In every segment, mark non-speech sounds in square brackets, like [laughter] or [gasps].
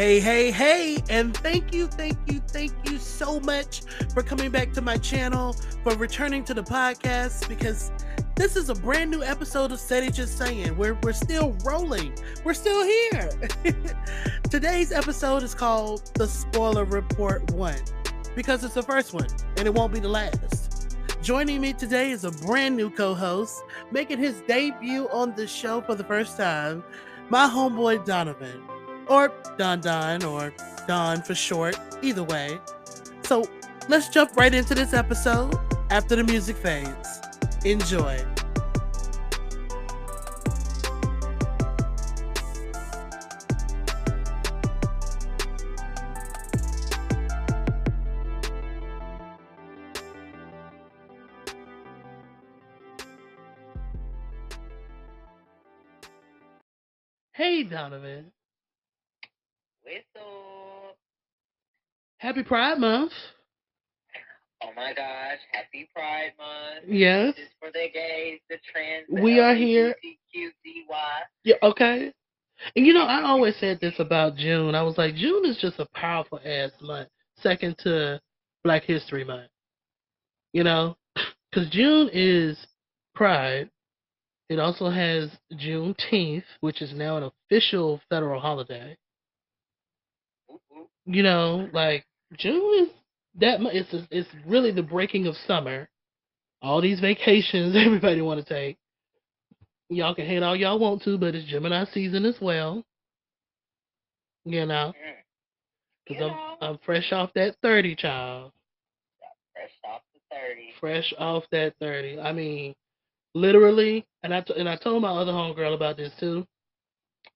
Hey, hey, hey, and thank you, thank you, thank you so much for coming back to my channel, for returning to the podcast, because this is a brand new episode of Steady Just Saying. We're, we're still rolling, we're still here. [laughs] Today's episode is called The Spoiler Report 1, because it's the first one, and it won't be the last. Joining me today is a brand new co host, making his debut on the show for the first time, my homeboy Donovan or Don Don, or Don for short, either way. So let's jump right into this episode after the music fades. Enjoy. Hey, Donovan. Happy Pride Month. Oh my gosh, happy Pride Month. Yes. This is for the gays, the trans, the We are here. Yeah, okay. And you know, I always said this about June. I was like, June is just a powerful ass month, second to Black History Month. You know, [clears throat] because June is Pride. It also has Juneteenth, which is now an official federal holiday. You know, like June is that mu- it's it's really the breaking of summer. All these vacations [laughs] everybody want to take. Y'all can hate all y'all want to, but it's Gemini season as well. You know, mm-hmm. because I'm know. I'm fresh off that thirty, child. Fresh off the 30. Fresh off that thirty. I mean, literally, and I t- and I told my other homegirl about this too.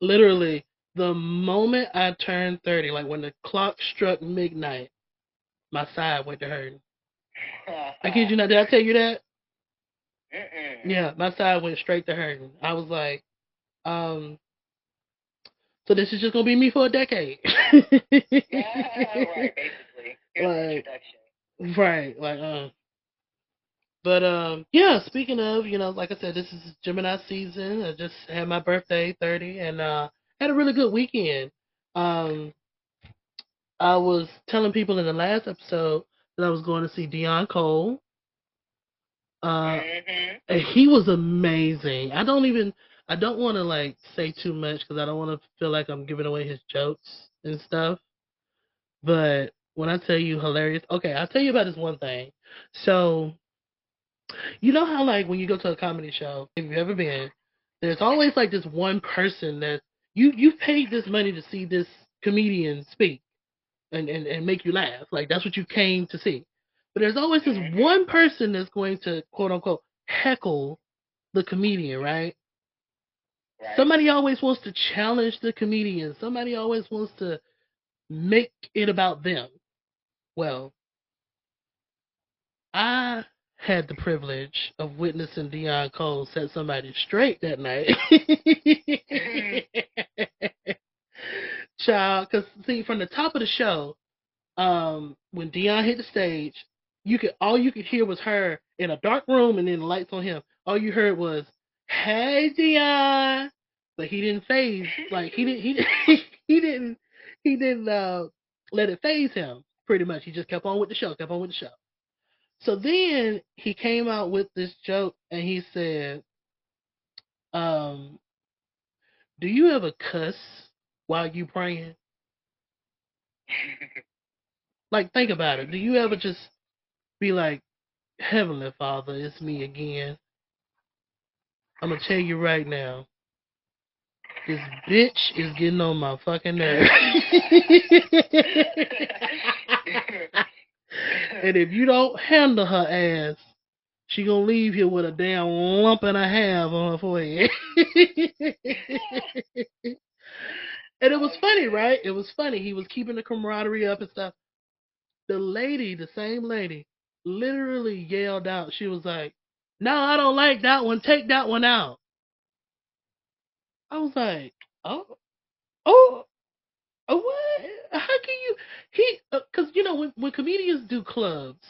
Literally, the moment I turned thirty, like when the clock struck midnight, my side went to hurting. I kid you not. Did I tell you that? Mm-mm. Yeah, my side went straight to hurting. I was like, um, so this is just gonna be me for a decade. Yeah, [laughs] right, basically. Here's Like-. Right, like uh but um yeah, speaking of, you know, like I said, this is Gemini season. I just had my birthday, 30, and uh had a really good weekend. Um I was telling people in the last episode that I was going to see Deon Cole. Uh hmm and he was amazing. I don't even I don't want to like say too much because I don't want to feel like I'm giving away his jokes and stuff. But when I tell you hilarious, okay, I'll tell you about this one thing. So, you know how like when you go to a comedy show, if you've ever been, there's always like this one person that you you paid this money to see this comedian speak and, and and make you laugh. Like that's what you came to see. But there's always this one person that's going to quote unquote heckle the comedian, right? Right. Somebody always wants to challenge the comedian. Somebody always wants to make it about them. Well, I had the privilege of witnessing Deon Cole set somebody straight that night. [laughs] Child, because see, from the top of the show, um, when Deon hit the stage, you could all you could hear was her in a dark room, and then the lights on him. All you heard was "Hey Deon," but he didn't phase. Like he didn't. He [laughs] he didn't. He didn't uh, let it phase him. Pretty much, he just kept on with the show. Kept on with the show. So then he came out with this joke, and he said, um, "Do you ever cuss while you praying? [laughs] Like, think about it. Do you ever just be like, Heavenly Father, it's me again. I'm gonna tell you right now. This bitch is getting on my fucking nerve. [laughs] [laughs] and if you don't handle her ass, she gonna leave here with a damn lump and a half on her forehead. [laughs] and it was funny, right? It was funny. He was keeping the camaraderie up and stuff. The lady, the same lady, literally yelled out. She was like, "No, I don't like that one. Take that one out." I was like, "Oh, oh, oh what? How can you?" He, uh, because you know, when when comedians do clubs,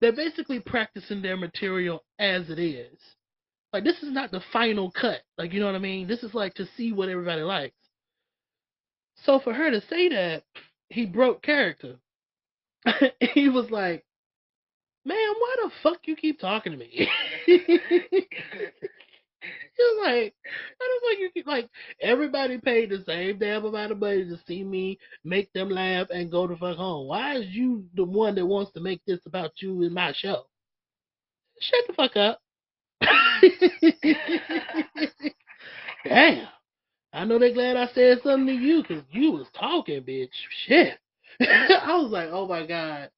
they're basically practicing their material as it is. Like this is not the final cut. Like you know what I mean? This is like to see what everybody likes. So for her to say that, he broke character. [laughs] he was like, "Man, why the fuck you keep talking to me?" [laughs] Was [laughs] like, "Why the fuck you keep like everybody paid the same damn amount of money to see me make them laugh and go the fuck home? Why is you the one that wants to make this about you in my show? Shut the fuck up." [laughs] Damn. I know they're glad I said something to you because you was talking, bitch. Shit. [laughs] I was like, oh my god.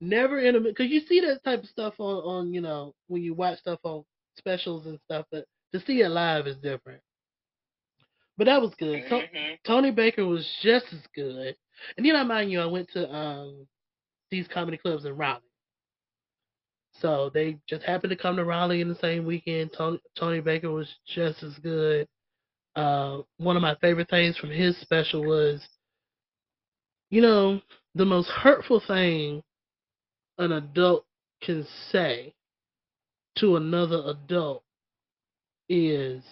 Never in a because you see that type of stuff on on you know when you watch stuff on specials and stuff, but to see it live is different. But that was good. To- Mhm. Tony Baker was just as good. And then I mind you, I went to um these comedy clubs in Raleigh. So they just happened to come to Raleigh in the same weekend. Tony, Tony Baker was just as good. Uh, one of my favorite things from his special was, you know, the most hurtful thing an adult can say to another adult is,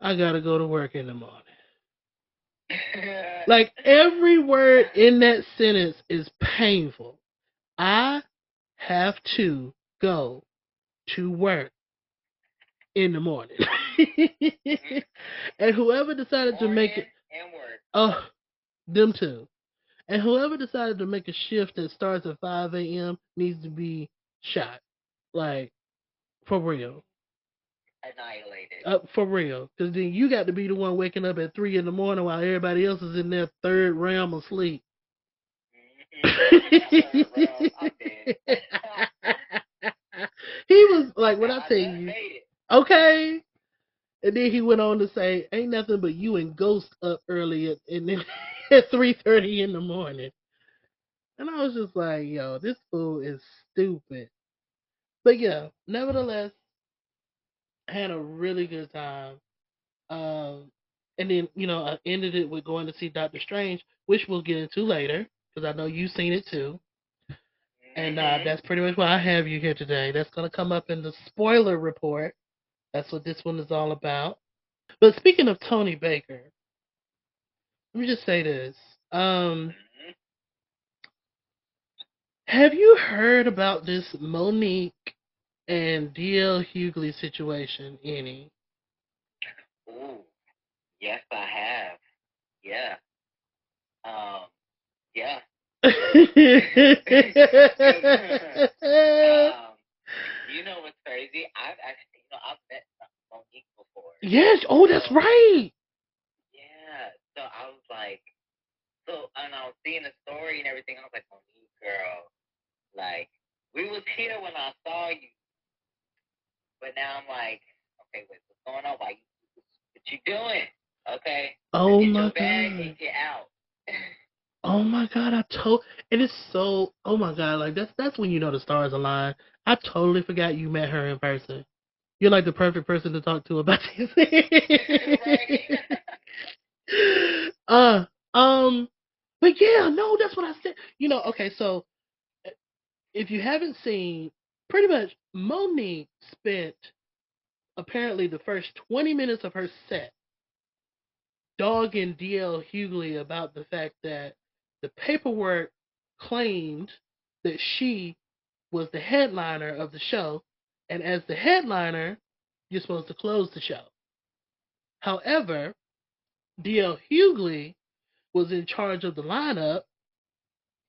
I gotta go to work in the morning. [laughs] Like every word in that sentence is painful. I have to go to work in the morning. [laughs] and whoever decided to make it and work. oh them too. And whoever decided to make a shift that starts at five AM needs to be shot. Like for real. Annihilated. Uh, for real. Because then you got to be the one waking up at three in the morning while everybody else is in their third realm of sleep. Mhm. [laughs] He was like, "What I tell just you, okay. And then he went on to say, "Ain't nothing but you and Ghost up early at and then [laughs] at three thirty in the morning." And I was just like, "Yo, this fool is stupid." But yeah, nevertheless, I had a really good time. Um, and then you know I ended it with going to see Doctor Strange, which we'll get into later because I know you've seen it too. And uh, Mhm. that's pretty much why I have you here today. That's going to come up in the spoiler report. That's what this one is all about. But speaking of Tony Baker, let me just say this. Um, Mhm. have you heard about this Monique and DL Hughley situation, any? Ooh. Yes, I have. Yeah. Um. Yeah. [laughs] Um. You know what's crazy? I've actually, you know, I've met Monique before. yes. Oh, that's right. Yeah. So I was like, so, and I was seeing the story and everything. I was like, Monique, girl, like, we was here when I saw you, but now I'm like, okay, wait, what's going on? Why you, what you doing? Okay. Oh get my your bag god. and get out. [laughs] Oh my god, I told and it's so oh my god, like that's that's when you know the stars align. I totally forgot you met her in person. You're like the perfect person to talk to about [laughs] this. [laughs] Uh um but yeah, no, that's what I said. You know, okay, so if you haven't seen pretty much Monique spent apparently the first 20 minutes of her set dogging DL Hughley about the fact that the paperwork claimed that she was the headliner of the show, and as the headliner, you're supposed to close the show. However, DL Hughley was in charge of the lineup,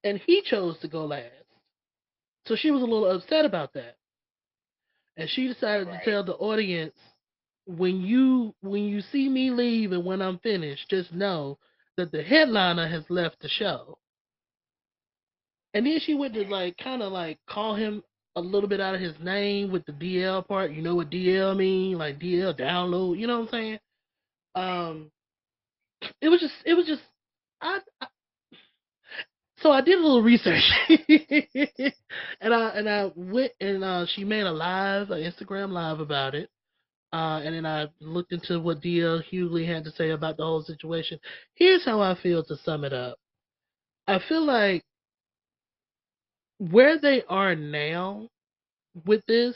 and he chose to go last. So she was a little upset about that. And she decided Right. to tell the audience when you when you see me leave and when I'm finished, just know that the headliner has left the show. And then she went to like kind of like call him a little bit out of his name with the DL part. You know what DL mean? Like DL download. You know what I'm saying? Um, it was just it was just I. I so I did a little research, [laughs] and I and I went and uh, she made a live, an Instagram live about it. Uh, and then I looked into what DL Hughley had to say about the whole situation. Here's how I feel to sum it up. I feel like where they are now with this,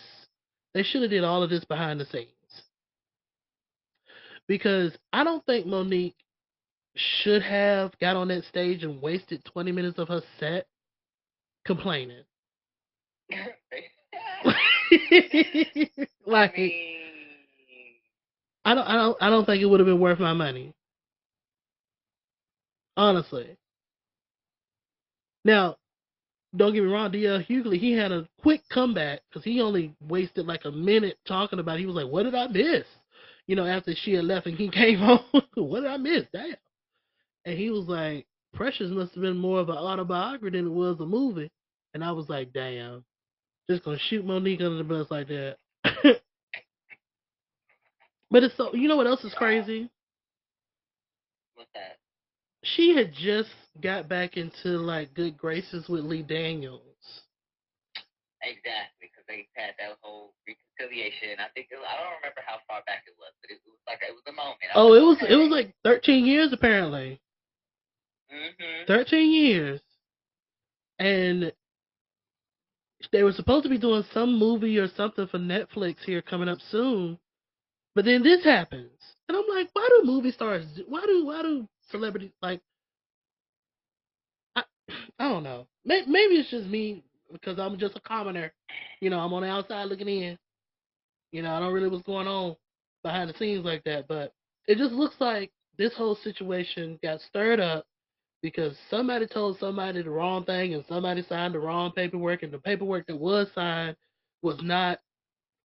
they should have did all of this behind the scenes. Because I don't think Monique should have got on that stage and wasted 20 minutes of her set complaining. [laughs] [laughs] like I mean, I don't I don't I don't think it would have been worth my money. Honestly. Now, don't get me wrong, DL Hughley, he had a quick comeback because he only wasted like a minute talking about it. He was like, What did I miss? You know, after she had left and he [laughs] came home, what did I miss? Damn. And he was like, Precious must have been more of an autobiography than it was a movie. And I was like, damn. Just gonna shoot Monique under the bus like that. [laughs] but it's so you know what else is crazy? what's that? She had just got back into like good graces with Lee Daniels. Exactly, because they had that whole reconciliation. I think it, I don't remember how far back it was, but it was like it was a moment. I Oh, it was it was like thirteen years apparently. Hmm 13 years. And they were supposed to be doing some movie or something for Netflix here coming up soon. But then this happens. And I'm like, why do movie stars why do why do celebrities like I I don't know. May- Maybe it's just me because I'm just a commoner. You know, I'm on the outside looking in. You know, I don't really what's going on behind the scenes like that, but it just looks like this whole situation got stirred up because somebody told somebody the wrong thing and somebody signed the wrong paperwork and the paperwork that was signed was not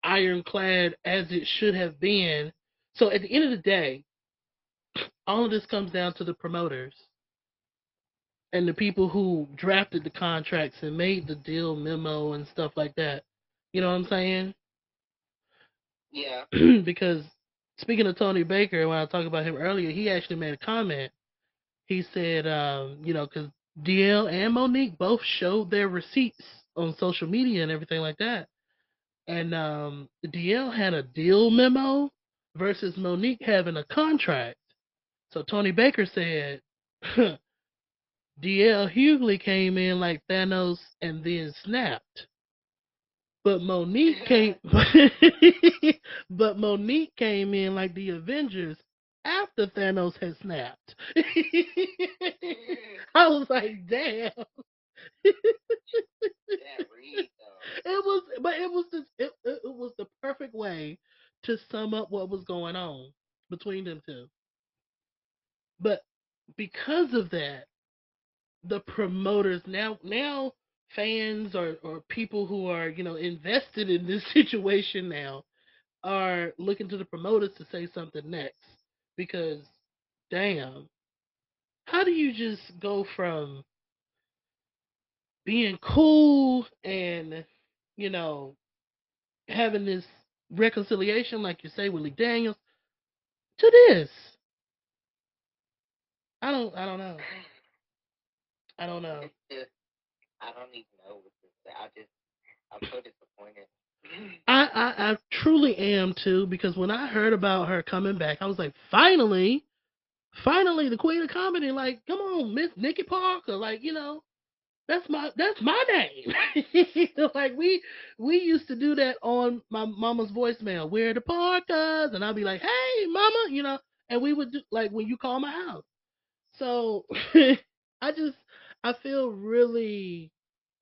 ironclad as it should have been. So at the end of the day, all of this comes down to the promoters and the people who drafted the contracts and made the deal memo and stuff like that. You know what I'm saying? Yeah. [clears throat] because speaking of Tony Baker, when I talked about him earlier, he actually made a comment. He said, um, you know, because DL and Monique both showed their receipts on social media and everything like that. And um, DL had a deal memo versus Monique having a contract. So Tony Baker said, [laughs] DL Hughley came in like Thanos and then snapped. But Monique came [laughs] but Monique came in like the Avengers after Thanos had snapped. [laughs] I was like, damn. It was but it was just it, it, it was the perfect way to sum up what was going on between them two. But because of that, the promoters now now fans or, or people who are, you know, invested in this [laughs] situation now are looking to the promoters to say something next. Because damn, how do you just go from being cool and, you know, having this reconciliation like you say with Lee Daniels to this? I don't I don't know. I don't know. Just, I don't even know what to say. I just, I'm so disappointed. I, I I truly am too because when I heard about her coming back, I was like, finally, finally, the queen of comedy. Like, come on, Miss Nikki Parker. Like, you know, that's my that's my name. [laughs] like we we used to do that on my mama's voicemail. We're the Parkers, and I'd be like, hey, mama, you know, and we would do like when you call my house. So [laughs] I just I feel really,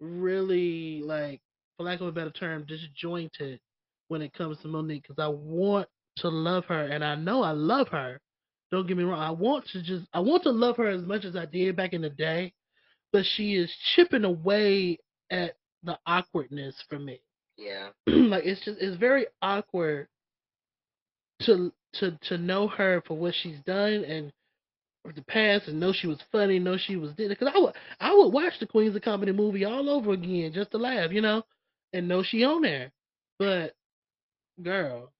really like, for lack of a better term, disjointed when it comes to Monique because I want to love her and I know I love her. Don't get me wrong. I want to just I want to love her as much as I did back in the day, but she is chipping away at the awkwardness for me. [clears throat] Yeah. like it's just it's very awkward to to to know her for what she's done and the past and know she was funny, know she was did because I would I would watch the Queens of Comedy movie all over again just to laugh, you know, and know she on there. But girl,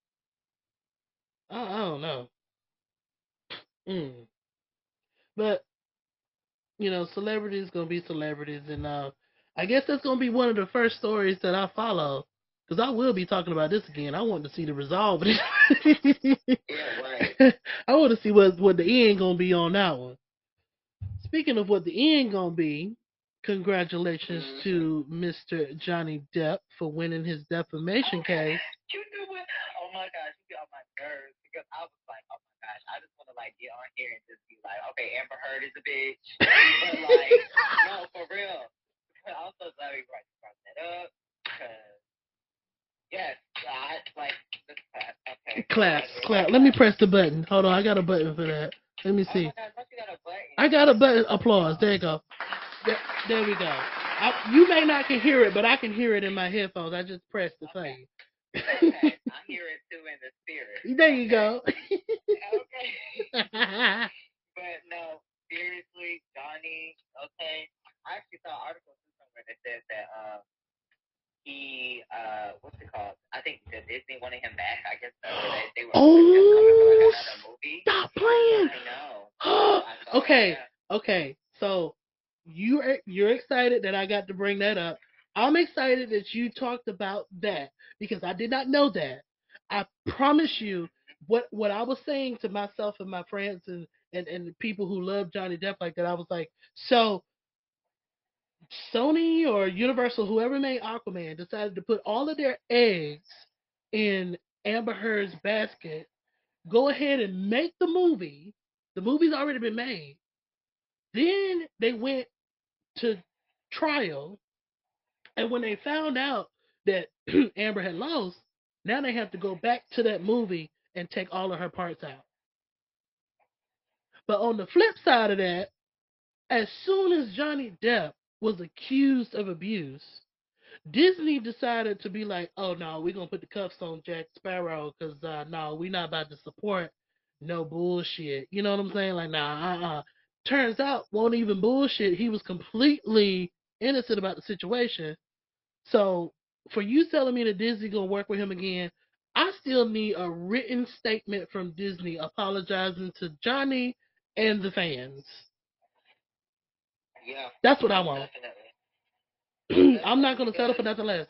I, I don't know. Mm. But you know, celebrities gonna be celebrities, and uh, I guess that's gonna be one of the first stories that I follow because I will be talking about this again. I want to see the resolve. Yeah, right. [laughs] I want to see what what the end gonna be on that one. Speaking of what the end gonna be, congratulations to Mr. Johnny Depp for winning his defamation oh, case. You knew what? Oh my gosh, you got on my nerves because I was like, oh my gosh, I just want to like get on here and just be like, okay, Amber Heard is a bitch, [laughs] but like, no, for real. But I'm so glad we brought, that up. Cause yes, I like. Okay. Clap, clap. Let me press the button. Hold on, I got a button for that. Let me Oh see. my God, got? I got a button. Applause. There you go. There, we go. I, you may not can hear it, but I can hear it in my headphones. I just pressed the thing. okay, [laughs] I hear it too in the spirit. there you go. Okay. [laughs] But no, seriously, Johnny, okay. I actually saw an article somewhere that said that um he uh what's it called? I think that Disney wanted him back. I guess uh, they, they were Oh, coming for like another movie. Stop playing. I know. [gasps] Okay, okay. So you are you're excited that I got to bring that up. I'm excited that you talked about that because I did not know that. I promise you, what what I was saying to myself and my friends and and and people who love Johnny Depp like that, I was like, so Sony or Universal, whoever made Aquaman, decided to put all of their eggs in Amber Heard's basket. Go ahead and make the movie. The movie's already been made. Then they went to trial, and when they found out that [clears throat] Amber had lost, now they have to go back to that movie and take all of her parts out. But on the flip side of that, as soon as Johnny Depp was accused of abuse, Disney decided to be like, oh no, we're gonna put the cuffs on Jack Sparrow because uh, no, we're not about to support no bullshit. You know what I'm saying? Like, nah, uh, uh Turns out, won't even bullshit. He was completely innocent about the situation. So, for you telling me that Disney gonna work with him again, I still need a written statement from Disney apologizing to Johnny and the fans. Yeah. That's what I want. [clears throat] I'm not gonna settle for nothing less.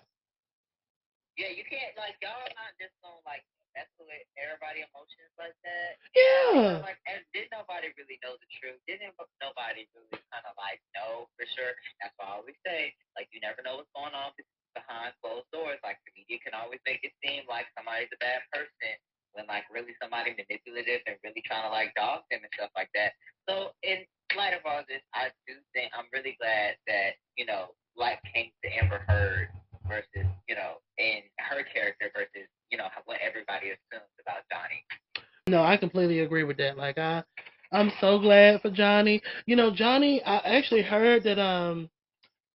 Yeah, you can't like y'all not just gonna like mess with everybody emotions like that. Yeah. Like, and did nobody really know the truth? Didn't nobody really kind of like know for sure? That's why I always say, like, you never know what's going on behind closed doors. Like, the media can always make it seem like somebody's a bad person when, like, really somebody manipulative and really trying to like dog them and stuff like that. So, in light of all this, I do think I'm really glad that you know, light came to Amber Heard versus you know, in her character versus you know what everybody assumes about Johnny. No, I completely agree with that. Like I I'm so glad for Johnny. You know, Johnny, I actually heard that um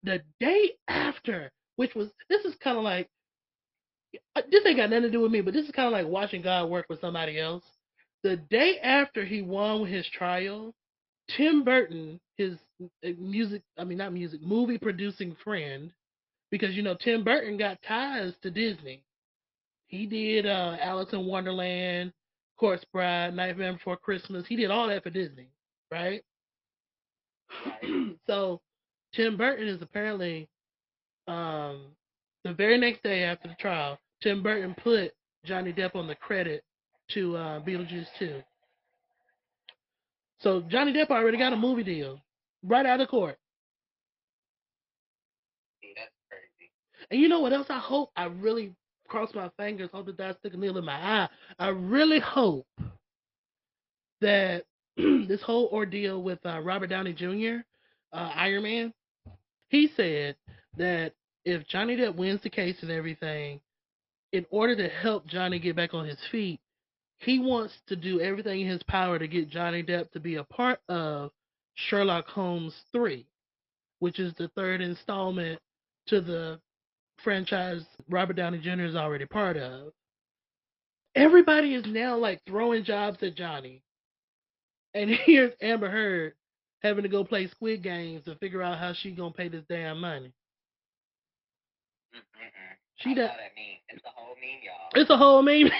the day after, which was this is kind of like uh, this ain't got nothing to do with me, but this is kind of like watching God work with somebody else. The day after he won his trial, Tim Burton, his uh, music, I mean not music, movie producing friend, because you know Tim Burton got ties to Disney. He did uh Alice in Wonderland, Corpse Bride, Nightmare Before Christmas. He did all that for Disney, right? [clears throat] so Tim Burton is apparently um the very next day after the trial, Tim Burton put Johnny Depp on the credit to uh, Beetlejuice 2. So Johnny Depp already got a movie deal right out of court. That's crazy. And you know what else I hope? I really cross my fingers, hope that that's stick a needle in my eye. I really hope that [clears throat] this whole ordeal with uh, Robert Downey Jr., uh, Iron Man, he said that if Johnny Depp wins the case and everything, in order to help Johnny get back on his feet, he wants to do everything in his power to get Johnny Depp to be a part of Sherlock Holmes 3, which is the third installment to the franchise Robert Downey Jr. is already part of. Everybody is now like throwing jobs at Johnny. And [laughs] here's Amber Heard having to go play Squid Games to figure out how she gonna pay this damn money. Mm-mm-mm. She I done- know that meme. It's a whole meme, y'all. It's a whole meme.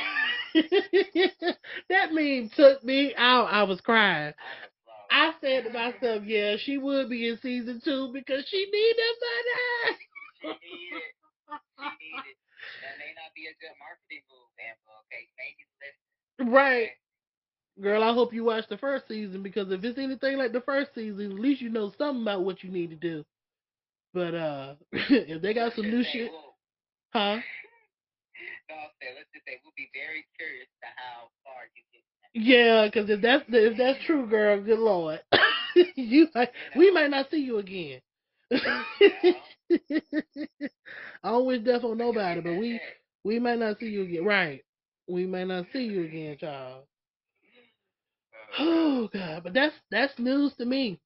[laughs] that meme took me out. I was crying. I said to myself, yeah, she would be in season two because she need that money. She need it. She need it. That may not be a good marketing move, Amber. Okay, maybe listen. Right. Girl, I hope you watch the first season because if it's anything like the first season, at least you know something about what you need to do. But uh [laughs] if they got some new shit, we'll- huh? [laughs] No, I'm saying, let's just say we'll be very curious to how far you get Yeah, because if that's if that's true, girl, good lord, [laughs] you might, we might not see you again. [laughs] I don't wish death on nobody, but we [laughs] we might not see you again. Right, we may not see you again, child. Oh God, but that's that's news to me.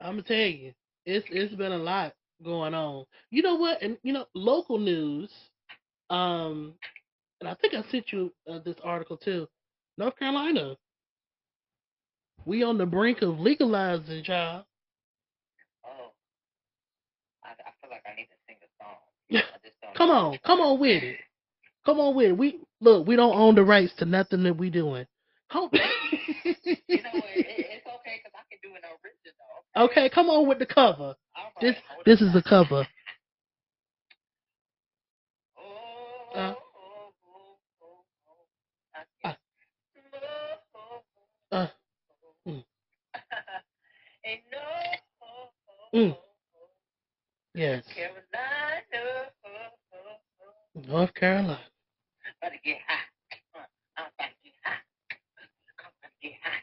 I'm gonna tell you, it's it's been a lot going on. You know what? And you know, local news. Um, and I think I sent you uh, this article too. North Carolina, we on the brink of legalizing, child. Oh, I, I feel like I need to sing a song. I Come on, come on with it. Come on with it. We look, we don't own the rights to nothing that we doing. Come. [laughs] You know what? It, it's okay because I can do an original. okay, come on with the cover. All This this is the cover. [laughs] Oh, Uh. oh, oh, Uh. Uh, [laughs] Mm. Yes, Carolina. North Carolina. About to get hot. I'm about to get hot. I'm about to get hot.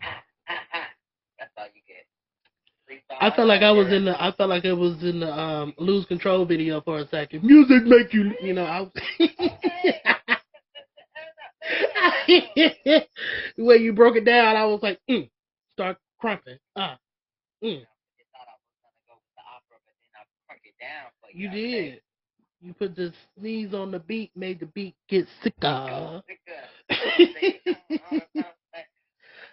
Hot, hot, hot, hot. That's all you get. I felt like I was in the. I felt like it was in the um lose control video for a second. Music make you, you know. I. [laughs] the way you broke it down, I was like, mm, start crumping. Uh, mm, just thought I was gonna go with the opera, but then I crunk it down for you did. You put the sneeze on the beat, made the beat get sicker. Go, sicker. [laughs]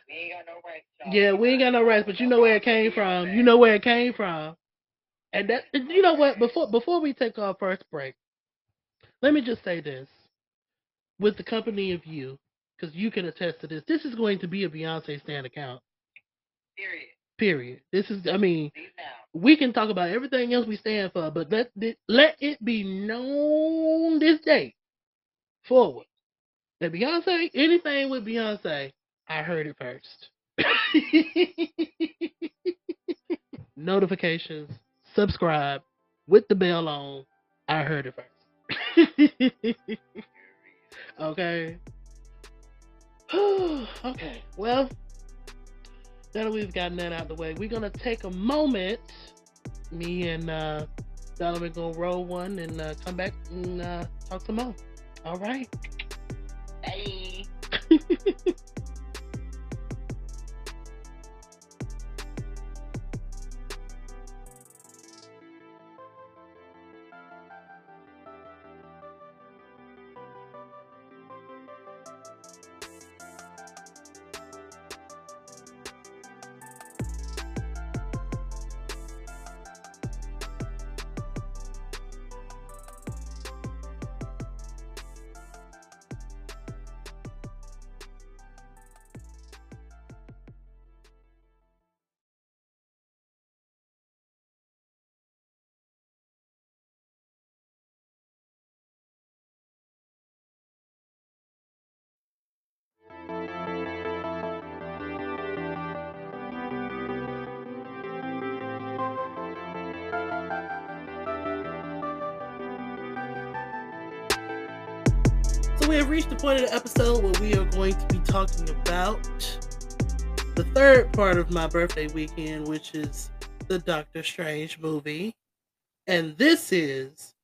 We ain't got no rights, y'all. Yeah, we ain't got no rights, but you know where it came from. You know where it came from. And that you know what, before before we take our first break, let me just say this. With the company of you, because you can attest to this, this is going to be a Beyonce stand account. Period. Period. This is I mean. We can talk about everything else we stand for, but let let it be known this day forward that Beyonce, anything with Beyonce, I heard it first. [laughs] Notifications, subscribe with the bell on. I heard it first. [laughs] okay. [sighs] okay. Well, now that we've gotten that out of the way, we're gonna take a moment. Me and uh, Donovan gonna roll one and uh, come back and uh, talk some more. All right. Hey. [laughs] reached the point of the episode where we are going to be talking about the third part of my birthday weekend, which is the Doctor Strange movie. And this is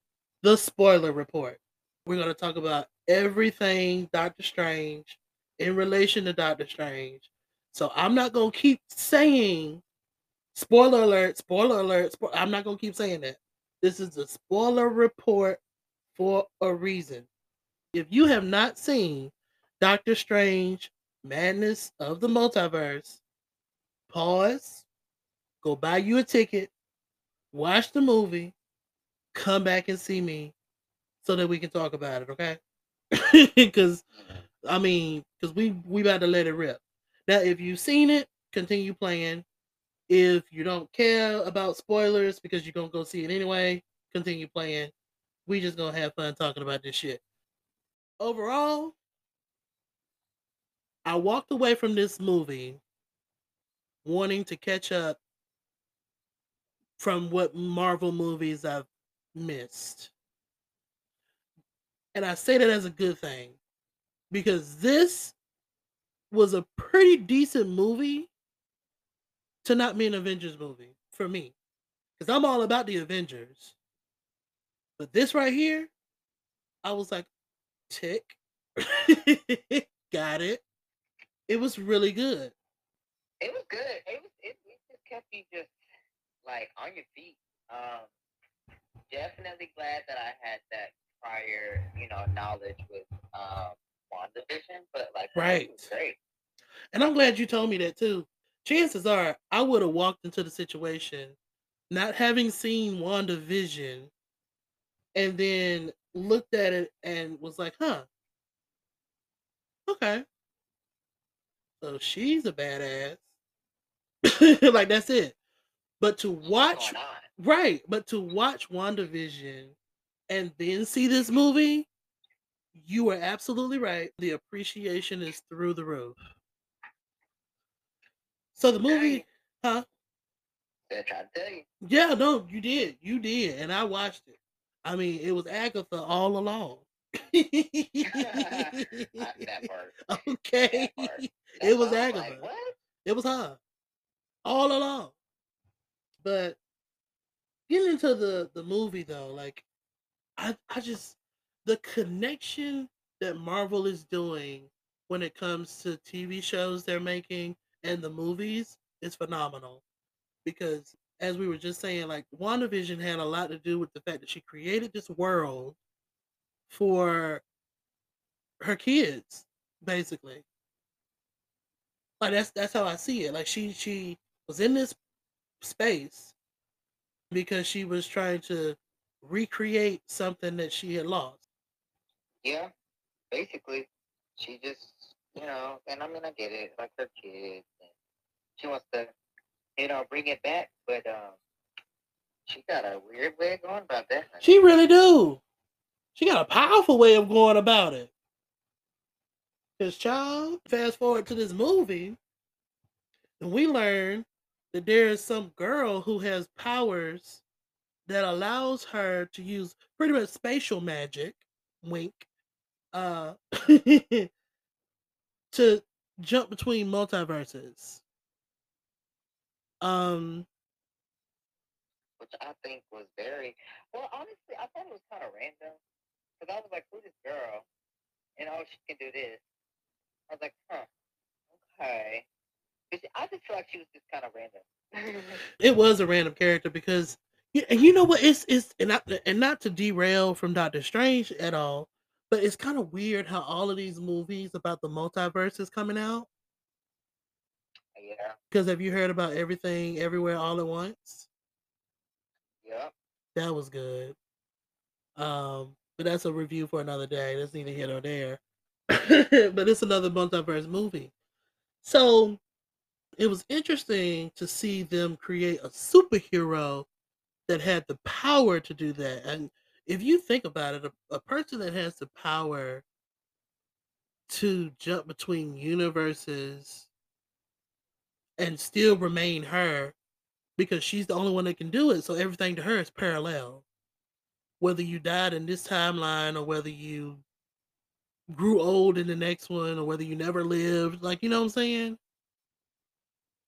the spoiler report. We're going to talk about everything Doctor Strange in relation to Doctor Strange. So I'm not going to keep saying spoiler alert, spoiler alert. Spo- I'm not going to keep saying that. This is the spoiler report for a reason if you have not seen Doctor Strange Madness of the Multiverse, pause, go buy you a ticket, watch the movie, come back and see me so that we can talk about it, okay? [laughs] Because I mean, because we we about to let it rip. Now, if you've seen it, continue playing. If you don't care about spoilers because you're gonna go see it anyway, continue playing. We just gonna have fun talking about this shit overall, I walked away from this movie wanting to catch up from what Marvel movies I've missed. And I say that as a good thing because this was a pretty decent movie to not be an Avengers movie for me. Because I'm all about the Avengers. But this right here, I was like, tick. [laughs] Got it. It was really good. It was good. It was it, it just kept you just like on your feet. Um definitely glad that I had that prior, you know, knowledge with um WandaVision, but like Right. great. And I'm glad you told me that too. Chances are I would have walked into the situation not having seen WandaVision and then looked at it and was like, huh. Okay. So she's a badass. [laughs] like that's it. But to watch right, but to watch WandaVision and then see this movie, you are absolutely right. The appreciation is through the roof. So the movie, huh? They're tell you. Yeah, no, you did. You did. And I watched it. I mean, it was Agatha all along. That part. [laughs] okay. That part. It was I Agatha. Like, what? It was her. All along. But getting into the the movie though, like I I just the connection that Marvel is doing when it comes to TV shows they're making and the movies is phenomenal. Because as we were just saying, like WandaVision had a lot to do with the fact that she created this world for her kids, basically. Like that's that's how I see it. Like she she was in this space because she was trying to recreate something that she had lost. Yeah. Basically, she just, you know, and I mean, I get it, like her kids, she wants to, you know, bring it back, but um, she got a weird way of going about that. She really do. She got a powerful way of going about it. Cause child, fast forward to this movie, and we learn that there is some girl who has powers that allows her to use pretty much spatial magic, wink, uh, [laughs] to jump between multiverses. Um, which I think was very well. Honestly, I thought it was kind of random because I was like, "Who this girl?" And oh, she can do this. I was like, "Huh, okay." I just feel like she was just kind of random. [laughs] it was a random character because and you know what it's it's and and not to derail from Doctor Strange at all, but it's kind of weird how all of these movies about the multiverse is coming out. Yeah, Because have you heard about everything everywhere all at once? yeah. That was good. Um, but that's a review for another day. That's neither here nor there. [coughs] but it's another multiverse movie. So it was interesting to see them create a superhero that had the power to do that. And if you think about it, a, a person that has the power to jump between universes and still remain her because she's the only one that can do it. So everything to her is parallel. Whether you died in this timeline or whether you grew old in the next one or whether you never lived, like you know what I'm saying?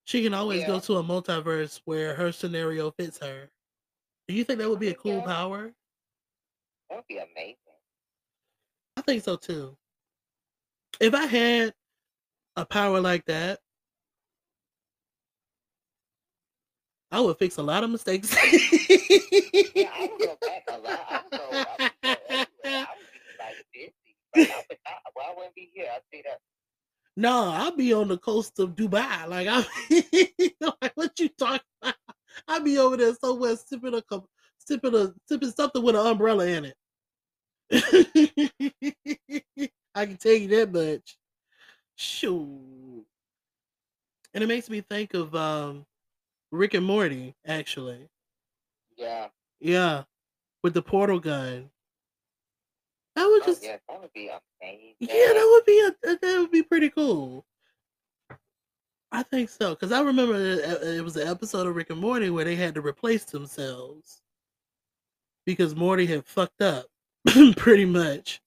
She can always go to a multiverse where her scenario fits her. Do you think that would be a cool Yeah. power? That would be amazing. I think so too. If I had a power like that, I would fix a lot of mistakes. Yeah, I would go back a lot. I would go, I would go everywhere. I would be like busy. Like, I would not, well, I wouldn't be here. I'd say that. No, I'll be on the coast of Dubai. Like [laughs] I'm like what you talking about? I'll be over there somewhere sipping a cup sipping a sipping something with an umbrella in it. [laughs] I can tell you that much. Shoot. And it makes me think of um Rick and Morty, actually. Yeah. Yeah. With the portal gun. That would Oh, just yeah, that would be amazing. Yeah, that would be a that would be pretty cool. I think so because I remember it, it was an episode of Rick and Morty where they had to replace themselves because Morty had fucked up, [laughs] pretty much,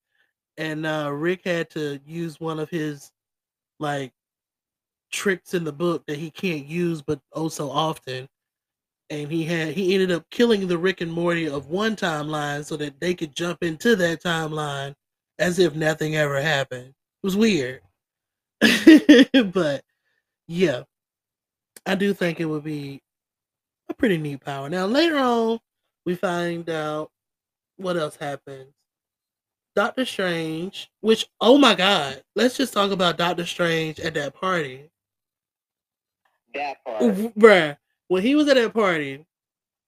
and uh, Rick had to use one of his like tricks in the book that he can't use, but oh so often. And he had he ended up killing the Rick and Morty of one timeline so that they could jump into that timeline as if nothing ever happened. It was weird, [laughs] but yeah, I do think it would be a pretty neat power. Now later on, we find out what else happens. Doctor Strange, which oh my god, let's just talk about Doctor Strange at that party. That part. Bruh, when he was at that party,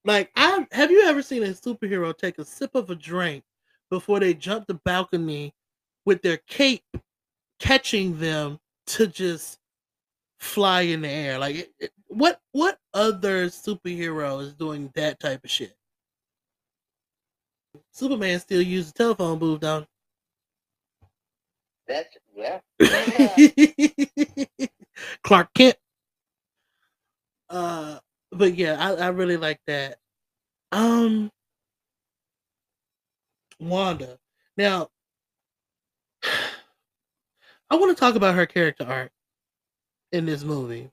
like I have you ever seen a superhero take a sip of a drink before they jump the balcony with their cape catching them to just fly in the air? Like it, it, what what other superhero is doing that type of shit? Superman still uses the telephone booth, don't That's [laughs] yeah. he? Clark Kent. Uh, but yeah, I, I really like that. Um, Wanda. Now, [sighs] I want to talk about her character arc in this movie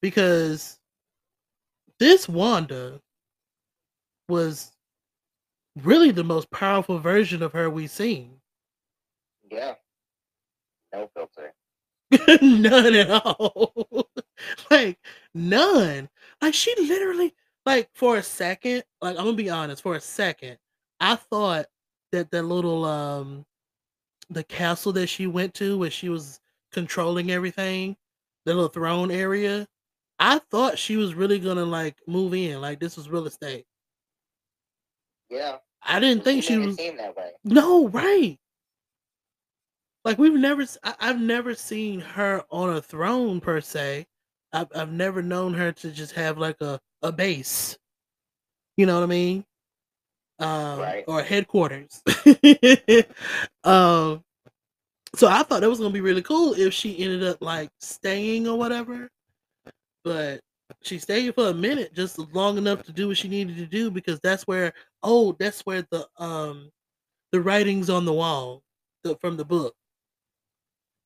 because this Wanda was really the most powerful version of her we've seen. Yeah. No filter. [laughs] none at all. [laughs] like none. Like she literally like for a second, like I'm gonna be honest, for a second, I thought that the little um the castle that she went to where she was controlling everything, the little throne area, I thought she was really gonna like move in, like this was real estate. Yeah. I didn't think she was seem that way. no right. Like we've never, I, have never seen her on a throne per se. I've I've never known her to just have like a a base. You know what I mean? Um, Right. or headquarters. [laughs] um, so I thought that was gonna be really cool if she ended up like staying or whatever. But she stayed for a minute, just long enough to do what she needed to do because that's where oh, that's where the um the writings on the wall the, from the book.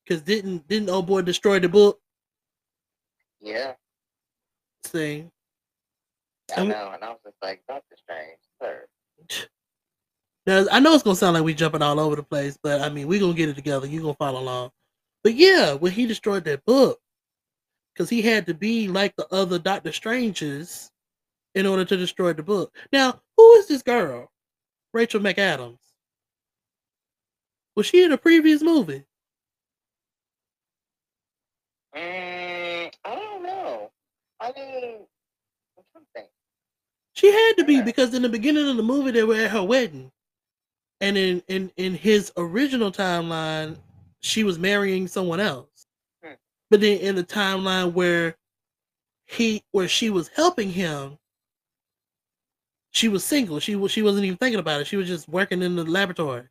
Cause didn't didn't old boy destroy the book? Yeah. See, I And- know. And I was just like, Doctor Strange, sir. now I know it's gonna sound like we jumping all over the place, but I mean we gonna get it together. You gonna follow along. But yeah, when he destroyed that book, because he had to be like the other Doctor Stranges in order to destroy the book. Now, who is this girl? Rachel McAdams. Was she in a previous movie? Mm, I don't know. I mean, I'm trying to think. She had to be because in the beginning of the movie they were at her wedding, and in in in his original timeline, she was marrying someone else. Hmm. But then in the timeline where he where she was helping him, she was single. She was she wasn't even thinking about it. She was just working in the laboratory.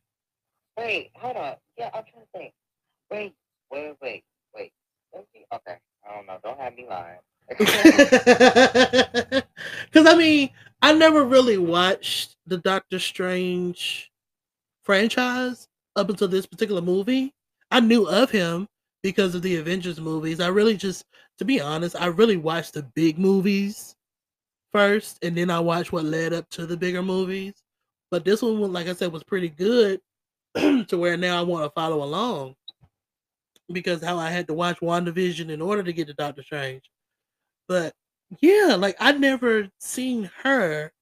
Wait, hold on. Yeah, I'm trying to think. Wait, wait, wait, wait. Let me, okay. I don't know. Don't have me lying. [laughs] Because I mean, I never really watched the Doctor Strange franchise up until this particular movie. I knew of him because of the Avengers movies. I really just, to be honest, I really watched the big movies first, and then I watched what led up to the bigger movies. But this one, like I said, was pretty good [clears throat] to where now I want to follow along because how I had to watch WandaVision in order to get to Doctor Strange. But yeah, like I never seen her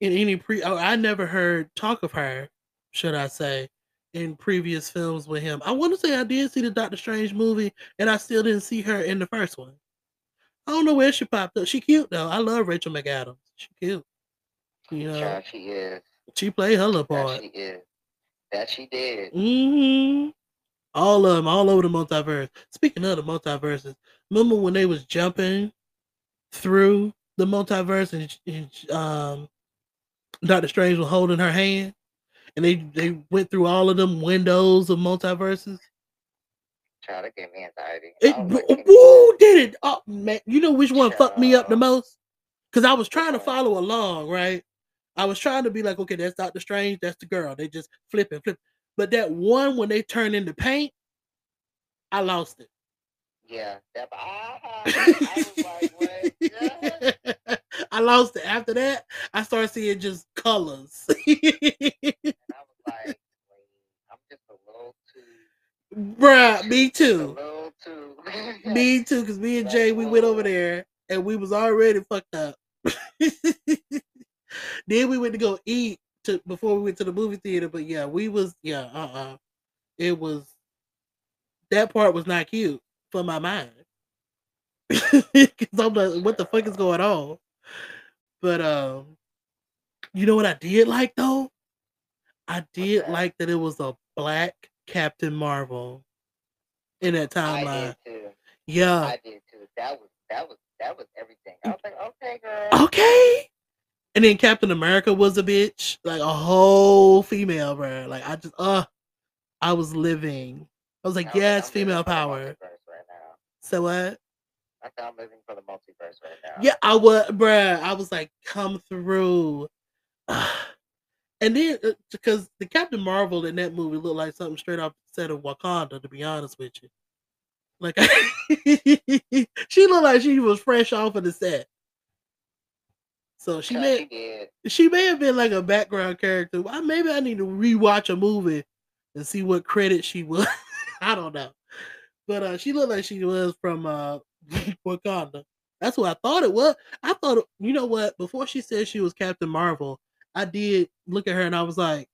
in any pre. Or I never heard talk of her, should I say, in previous films with him. I want to say I did see the Doctor Strange movie, and I still didn't see her in the first one. I don't know where she popped up. She cute though. I love Rachel McAdams. She cute. You know, Yeah, she is. she played her little That part. she is. That she did. hmm All of them, all over the multiverse. Speaking of the multiverses, remember when they was jumping through the multiverse and, and um, Doctor Strange was holding her hand, and they they went through all of them windows of multiverses. Child, it gave me anxiety. It, woo, did it? Oh man, you know which one fucked me up the most? Because I was trying to follow along, right? I was trying to be like, okay, that's Doctor Strange, that's the girl. They just flipping, and flip. But that one when they turn into paint, I lost it. Yeah, that, ah, I was like. [laughs] I lost it. After that, I started seeing just colors. [laughs] And I was like, I'm just a little too, Bruh, [laughs] me too. too. Me too, because me and Jay, we went over there and we was already fucked up. then we went to go eat to before we went to the movie theater. But yeah, we was yeah, uh uh It was that part was not cute for my mind. [laughs] Cause I'm like, what the fuck is going on? But um, you know what I did like though? I did that? like that it was a black Captain Marvel in that timeline. Yeah. I did too. That was that was that was everything. I was like, okay, girl. okay. And then Captain America was a bitch, like a whole female, bro. Like I just, uh, I was living. I was like, yes, I'm female power. Right now. So what? I'm living for the multiverse right now. Yeah, I was, bruh. I was like, come through. [sighs] and then uh, because the Captain Marvel in that movie looked like something straight off the set of Wakanda, to be honest with you. Like [laughs] she looked like she was fresh off of the set. So she may she she may have been like a background character. I maybe I need to rewatch a movie and see what credit she was. [laughs] I don't know. But uh she looked like she was from uh [laughs] Wakanda. That's what I thought it was. I thought you know what, before she said she was Captain Marvel, I did look at her and I was like,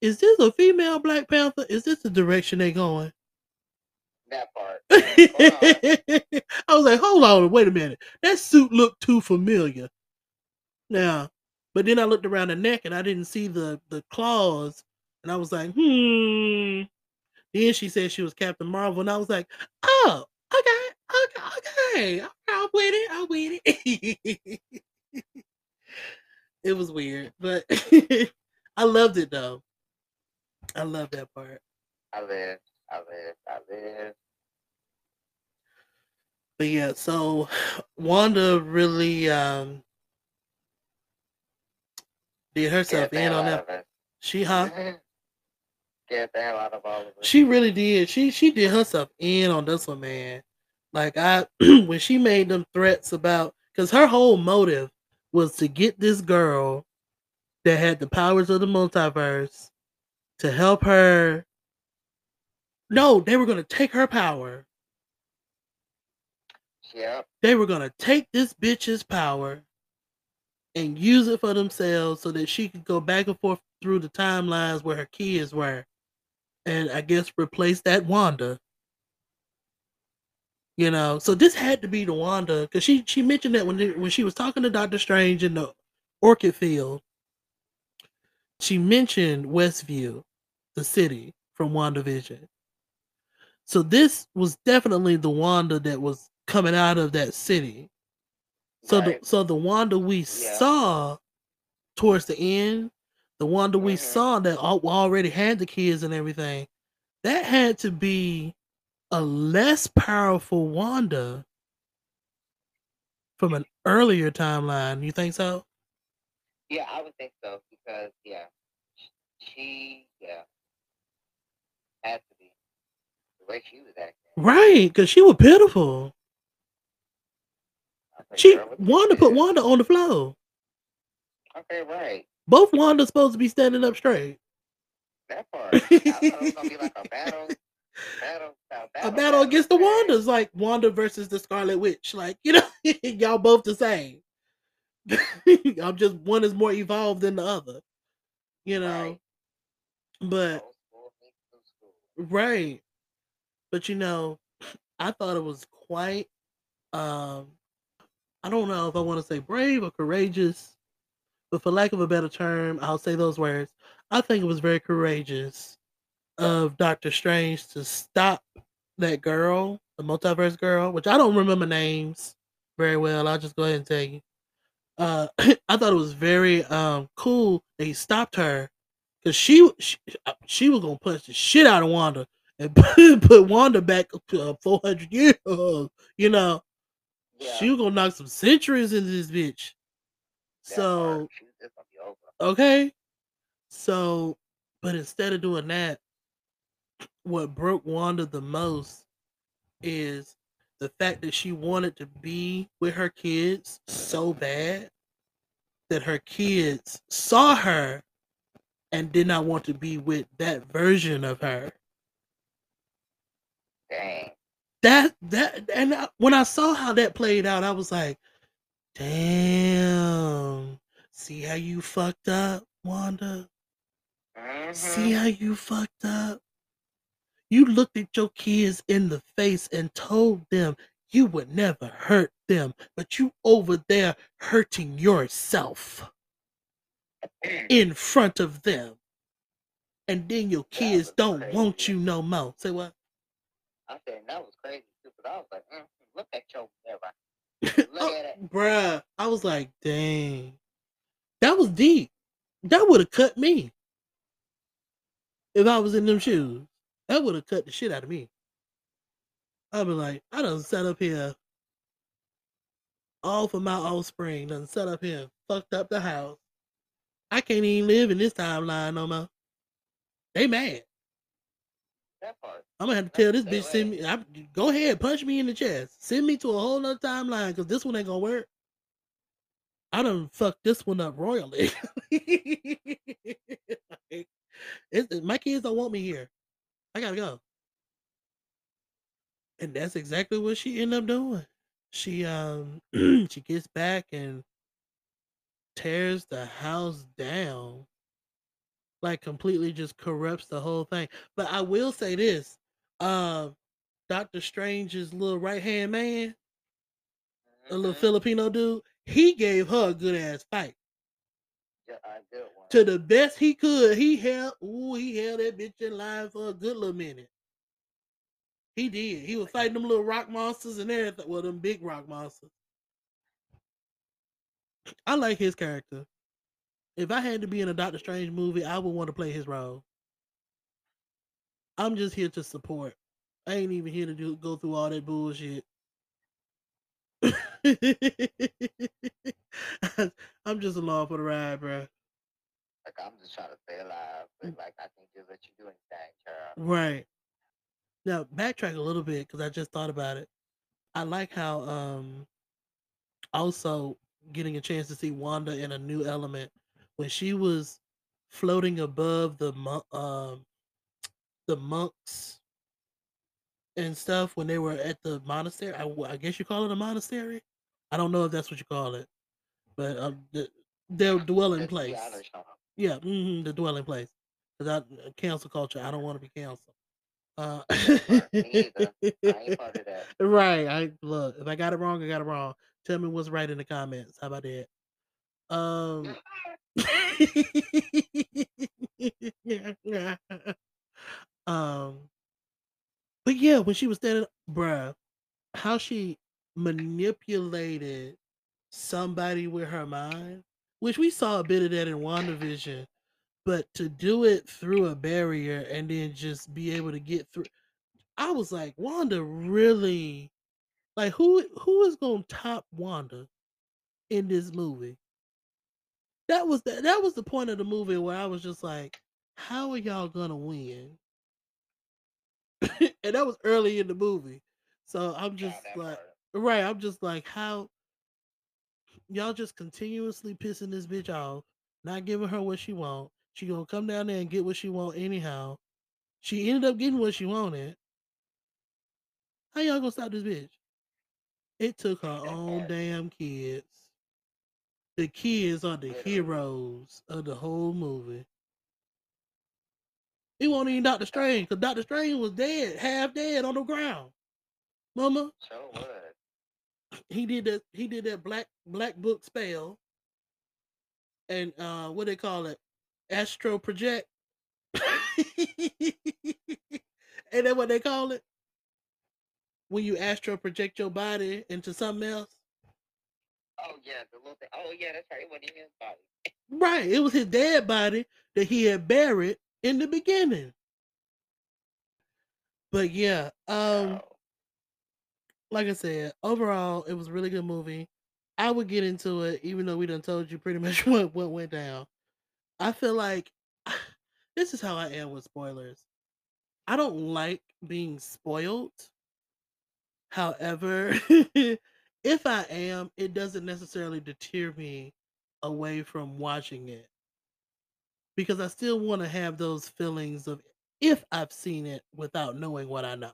is this a female Black Panther? Is this the direction they're going? That part. [laughs] I was like, hold on, wait a minute. That suit looked too familiar. Now, but then I looked around the neck and I didn't see the the claws, and I was like, hmm. Then she said she was Captain Marvel, and I was like, oh, okay, okay, okay. I'm with it. I'm with it. [laughs] it was weird, but [laughs] I loved it though. I love that part. I live. I live. I live. But yeah, so Wanda really um did herself in on that. She huh? [laughs] the hell out of all of. She really did. She she did herself in on this one, man. Like I [clears throat] when she made them threats about because her whole motive was to get this girl that had the powers of the multiverse to help her. No, they were gonna take her power. Yep. They were gonna take this bitch's power and use it for themselves so that she could go back and forth through the timelines where her kids were. And I guess replace that Wanda. You know, so this had to be the Wanda because she she mentioned that when they, when she was talking to Doctor Strange in the Orchid Field, she mentioned Westview, the city from WandaVision. So this was definitely the Wanda that was coming out of that city. So Right. the so the Wanda we Yeah. saw towards the end, the Wanda we Mhm. saw that al- already had the kids and everything, that had to be a less powerful Wanda from an earlier timeline. You think so? Yeah, I would think so because yeah, she yeah had to be the way she was acting. Right, because she was pitiful. I was like, She girl, Wanda put Wanda on the floor. Okay, right. Both Wanda's supposed to be standing up straight. That part. I it was gonna be like a [laughs] battle, battle, a battle, a battle against the. Wandas, like Wanda versus the Scarlet Witch. Like, you know, [laughs] y'all both the same. [laughs] I'm just one is more evolved than the other. You know, Right. but Old school meets new school. right. But you know, [sniffs] I thought it was quite um I don't know if I want to say brave or courageous, but for lack of a better term, I'll say those words. I think it was very courageous of Doctor Strange to stop that girl, the multiverse girl, which I don't remember names very well. I'll just go ahead and tell you. Uh, [clears throat] I thought it was very um cool that he stopped her because she, she she was gonna punch the shit out of Wanda and [laughs] put Wanda back uh, 400 years. You know, Yeah. she was gonna knock some centuries into this bitch. So part, she was just gonna be Okay. So, but instead of doing that, what broke Wanda the most is the fact that she wanted to be with her kids so bad that her kids saw her and did not want to be with that version of her. Dang. That that and I, when I saw how that played out, I was like, "Damn! See how you fucked up, Wanda? Mm-hmm. See how you fucked up? You looked at your kids in the face and told them you would never hurt them, but you over there hurting yourself in [clears throat] front of them. And then your kids don't want you no more. Say what? I said that was crazy too, but I was like, mm, look at your mirror. [laughs] Look Oh, at it. bruh. I was like, dang. That was deep. That would have cut me. If I was in them shoes. That would have cut the shit out of me. I'd be like, I done sat up here all for my offspring. Done sat up here, fucked up the house. I can't even live in this timeline no more. They mad. That part. I'm gonna have to tell this bitch send me. I, go ahead, punch me in the chest. Send me to a whole nother timeline because this one ain't gonna work. I done fucked this one up royally. [laughs] it's, my kids don't want me here. I gotta go. And that's exactly what she ended up doing. She um [clears throat] she gets back and tears the house down. Like completely just corrupts the whole thing. But I will say this. Um Doctor Strange's little right hand man, a little. Filipino dude, he gave her a good ass fight. Yeah, a good one. To the best he could. He held ooh, he held that bitch in line for a good little minute. He did. He was fighting them little rock monsters and everything. Well, them big rock monsters. I like his character. If I had to be in a Doctor Strange movie, I would want to play his role. I'm just here to support. I ain't even here to do go through all that bullshit. [laughs] I'm just along for the ride, bro. Like I'm just trying to stay alive, but like I can't just let you do anything, child. Right. Now backtrack a little bit because I just thought about it. I like how um also getting a chance to see Wanda in a new element when she was floating above the um the monks and stuff when they were at the monastery. I guess you call it a monastery. I don't know if that's what you call it, but um, the, their dwelling be place. Yeah, hmm the dwelling place. Because I cancel culture. I don't want to be canceled. Uh, I ain't part of that. [laughs] right. I look. If I got it wrong, I got it wrong. Tell me what's right in the comments. How about that? Um. [laughs] [laughs] um. But yeah, when she was standing, bruh, how she manipulated somebody with her mind, which we saw a bit of that in WandaVision, but to do it through a barrier and then just be able to get through, I was like, Wanda really, like, who who is gonna top Wanda in this movie? That was the, that was the point of the movie where I was just like, how are y'all gonna win? [laughs] and that was early in the movie, so I'm just like, part. right, I'm just like, how y'all just continuously pissing this bitch off, not giving her what she want. She gonna come down there and get what she want anyhow. She ended up getting what she wanted. How y'all gonna stop this bitch? It took her That own part. damn kids. The kids are the heroes of the whole movie. It wasn't even Doctor Strange, because Doctor Strange was dead, half dead on the ground. Mama, So would. he did that he did that black black book spell. And uh what they call it? Astro project. [laughs] And then what they call it? When you astro project your body into something else Oh yeah, the little thing. Oh yeah, that's right. It wasn't even his body. right it was his dead body that he had buried in the beginning but yeah um Oh, like i said overall it was a really good movie i would get into it even though we done told you pretty [laughs] much what, what went down I feel like [sighs] this is how I am with spoilers. I don't like being spoiled. However, [laughs] [laughs] if I am, it doesn't necessarily deter me away from watching it because I still want to have those feelings of if I've seen it without knowing what I know.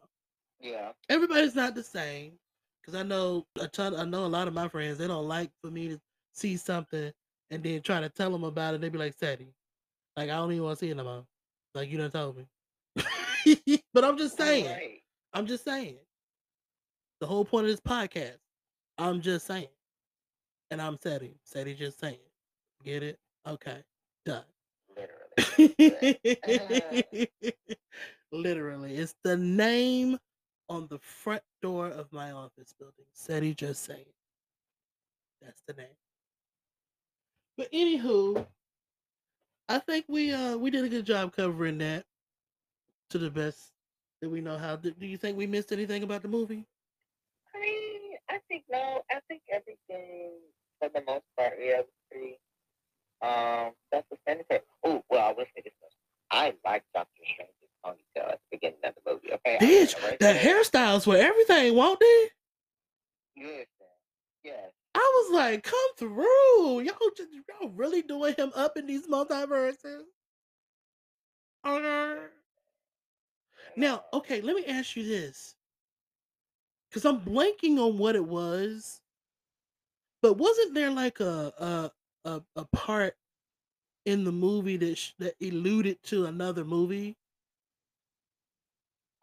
Yeah. Everybody's not the same because I know a ton. I know a lot of my friends they don't like for me to see something and then try to tell them about it. They be like, "Sadie, like I don't even want to see it no more. Like you done told me." [laughs] but I'm just saying. Right. I'm just saying. The whole point of this podcast. I'm just saying. And I'm Sadie. Sadie just saying. Get it? Okay. Done. Literally. [laughs] [laughs] Literally. It's the name on the front door of my office building. Sadie just saying. That's the name. But anywho, I think we uh we did a good job covering that to the best that we know how. Do you think we missed anything about the movie? I think no. I think everything for the most part, yeah, was pretty um self-explanatory. Oh, well, I will say this much. I like Doctor Strange's ponytail at the beginning of the movie. Okay, Bitch, gonna the that. hairstyles were everything, won't they? Listen, yes, I was like, come through. Y'all just y'all really doing him up in these multiverses. Okay. Now, okay, let me ask you this. Cause I'm blanking on what it was. But wasn't there like a a a, a part in the movie that sh- that alluded to another movie?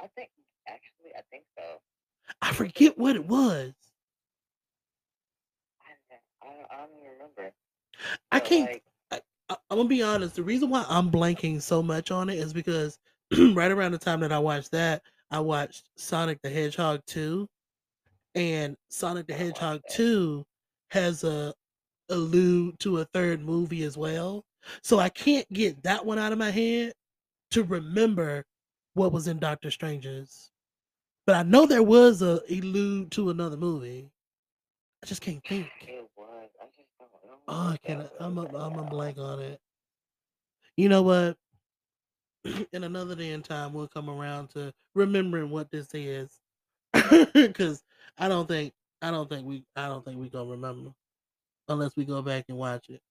I think actually, I think so. I forget what it was. I don't, I don't even remember. I can't Like, I, I, I'm gonna be honest. The reason why I'm blanking so much on it is because [clears throat] right around the time that I watched that, I watched Sonic the Hedgehog 2, and Sonic the Hedgehog that. 2 has a allude to a third movie as well. So I can't get that one out of my head to remember what was in Doctor Strange's. But I know there was a allude to another movie. I just can't [sighs] think. it was. I just don't know. Oh, I can't. I'm a, I'm a blank on it. You know what? [clears throat] In another day and time, we'll come around to remembering what this is, [laughs] because I don't think I don't think we I don't think we gonna remember unless we go back and watch it.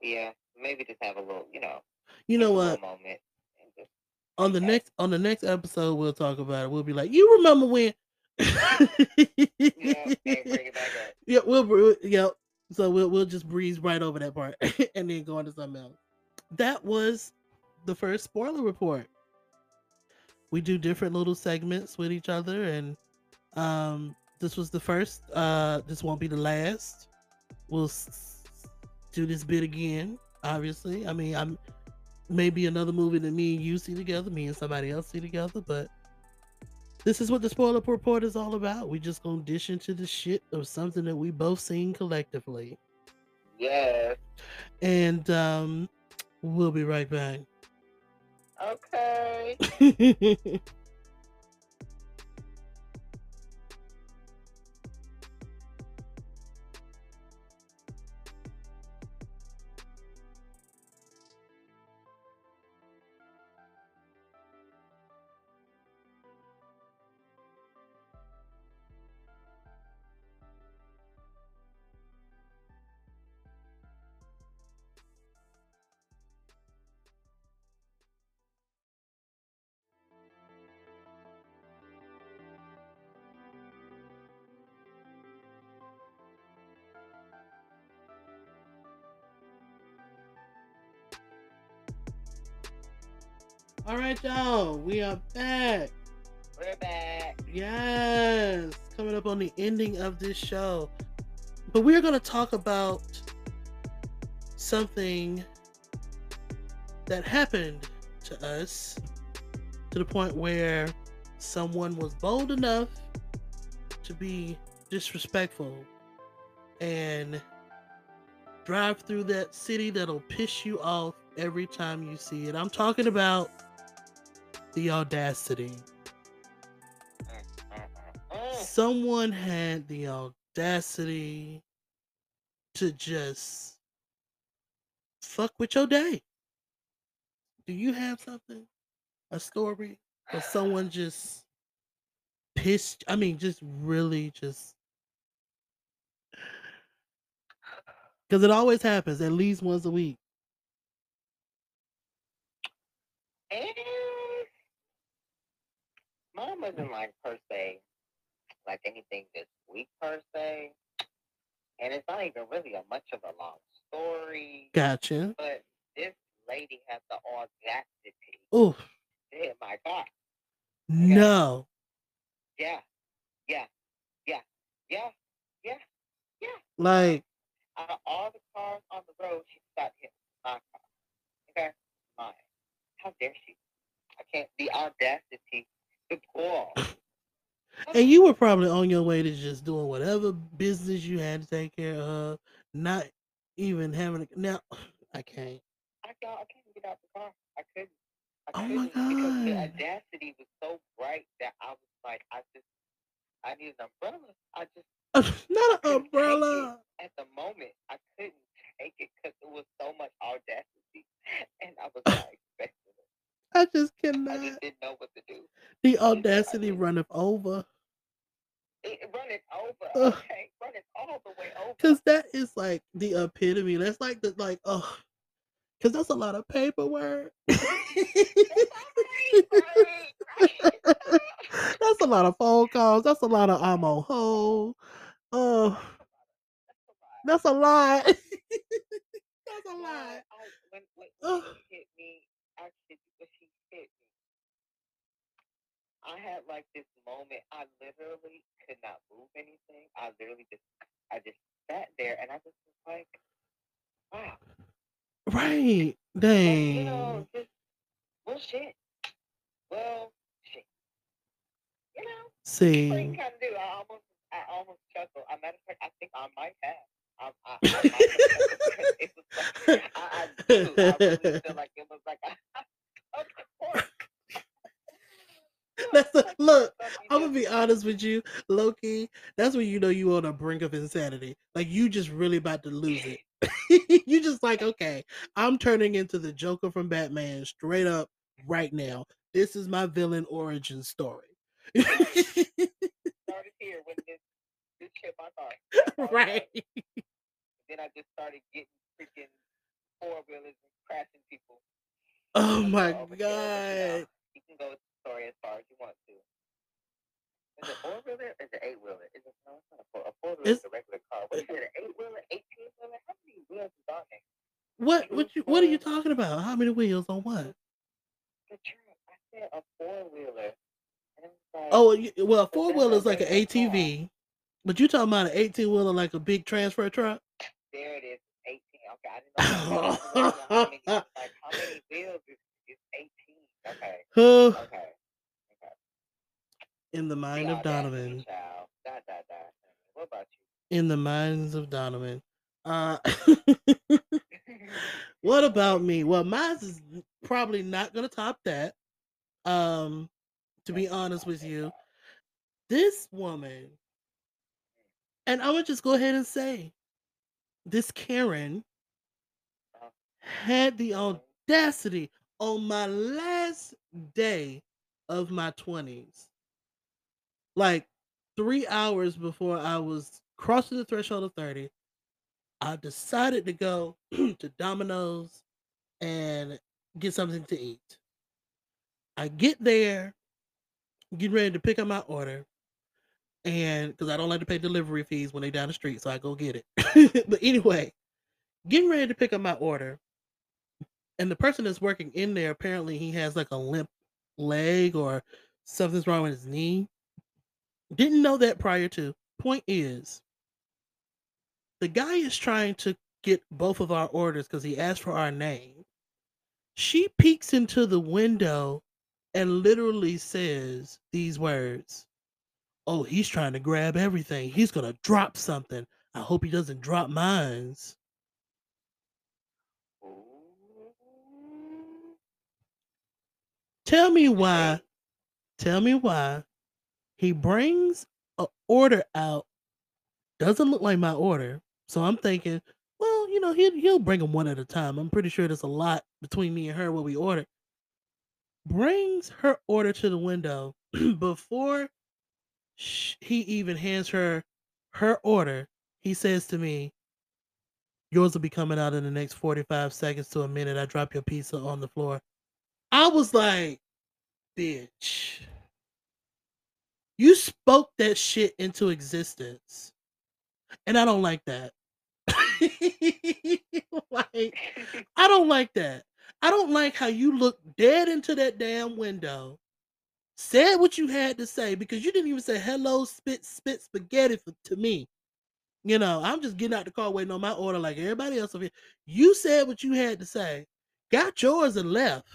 Yeah, maybe just have a little, you know, You know what? moment. And just, On the next on the next episode, we'll talk about it. We'll be like, you remember when? yeah, bring it back up. [laughs] yeah, we'll yeah. So we'll we'll just breeze right over that part [laughs] and then go on to something else. That was the first spoiler report. We do different little segments with each other, and um, this was the first. Uh, this won't be the last. We'll s- do this bit again. Obviously, I mean, I'm maybe another movie that me and you see together, me and somebody else see together, but this is what the spoiler report is all about. We just gonna dish into the shit of something that we both seen collectively. Yeah. And um we'll be right back. Okay. [laughs] all right, y'all. We are back. We're back. Yes, coming up on the ending of this show. But we're going to talk about something that happened to us to the point where someone was bold enough to be disrespectful and drive through that city that'll piss you off every time you see it. I'm talking about the audacity. Mm. someone had the audacity to just fuck with your day. Do you have something? A story? Or someone just pissed I mean just really just because it always happens at least once a week. Wasn't like per se like anything this week per se. And it's not even really a much of a long story. Gotcha. But this lady had the audacity Oh to hit my car. no. Yeah. Yeah. Yeah. Yeah. Yeah. Yeah. Like Out of all the cars on the road, she got hit my car. Okay? Mine. How dare she? I can't the audacity [laughs] and you were probably on your way to just doing whatever business you had to take care of, not even having a now [sighs] I can't. I got I couldn't get out the car. I couldn't. I Oh my couldn't because the audacity was so bright that I was like, I just I need an umbrella. I just [laughs] not an umbrella. at the moment I couldn't take it because it was so much audacity, [laughs] and I was not expecting. I just I cannot. just didn't know what to do. The audacity runneth over. It, run it over, Ugh. okay? Run it all the way over. Cause that is like the epitome. That's like the like oh, cause that's a lot of paperwork. [laughs] That's a lot of phone calls. That's a lot of I'm on hold. Oh, that's a lot. that's a lot. [laughs] I, when, when Ugh. she hit me, when she hit me, I had like this moment. I literally could not move anything. I literally just, I just sat there, and I just was like, wow. Right. Dang. you know, just, well, shit. Well, shit. You know, that's what you See. kind of do. I almost, I almost chuckled. As a matter of fact, I think I might have. I, I, I might have it was like, I, I do. I really feel like it was like, [laughs] of course. [laughs] That's a, look. I'm gonna be honest with you, lowkey. That's when you know you on the brink of insanity. Like you just really about to lose it. [laughs] [laughs] you just like, okay, I'm turning into the Joker from Batman straight up right now. This is my villain origin story. started here when this this hit my car. right. Then I just started getting freaking four wheelers and crashing people. Oh my gonna overkill it, but, you know, god. You can go story as far as you want to. Is it four wheeler? Is it eight wheeler? Is it no? It's not a four. A four wheeler is a regular car. What is it? An eight wheeler? Eighteen wheeler? How many wheels is on there? What what you what are you talking about? How many wheels on what? The truck. I said a four wheeler. And it was like, Oh you- well, four that's wheel is like an. ATV, but you talking about an eighteen wheeler like a big transfer truck? there it is. Eighteen. Okay, I didn't know. that. I didn't know how many. Like, how many [laughs] wheels is? Okay. Huh. Okay. Okay. In the mind of Donovan. Da, da, da. What about you? In the minds of Donovan. Uh [laughs] [laughs] what about me? Well, mine is probably not gonna top that. Um, to be honest with you, this woman, and I'm gonna just go ahead and say, this Karen had the audacity on my last day of my 20s, like three hours before I was crossing the threshold of 30, I decided to go [clears throat] to Domino's and get something to eat. I get there, getting ready to pick up my order, and because I don't like to pay delivery fees when they down the street, so I go get it. [laughs] but anyway, getting ready to pick up my order, and the person that's working in there apparently he has like a limp leg or something's wrong with his knee. Didn't know that prior to. Point is, the guy is trying to get both of our orders because he asked for our name. She peeks into the window and literally says these words Oh, he's trying to grab everything. He's going to drop something. I hope he doesn't drop mines. Tell me why. Tell me why he brings a order out. Doesn't look like my order. So I'm thinking, well, you know, he'll he'll bring them one at a time. I'm pretty sure there's a lot between me and her what we ordered. Brings her order to the window [clears throat] before sh- he even hands her her order. He says to me, "Yours will be coming out in the next 45 seconds to a minute. I drop your pizza on the floor." I was like, "Bitch." You spoke that shit into existence. And I don't like that. [laughs] like, I don't like that. I don't like how you looked dead into that damn window, said what you had to say because you didn't even say hello, spit, spit spaghetti for, to me. You know, I'm just getting out the car waiting on my order like everybody else over here. You said what you had to say, got yours and left,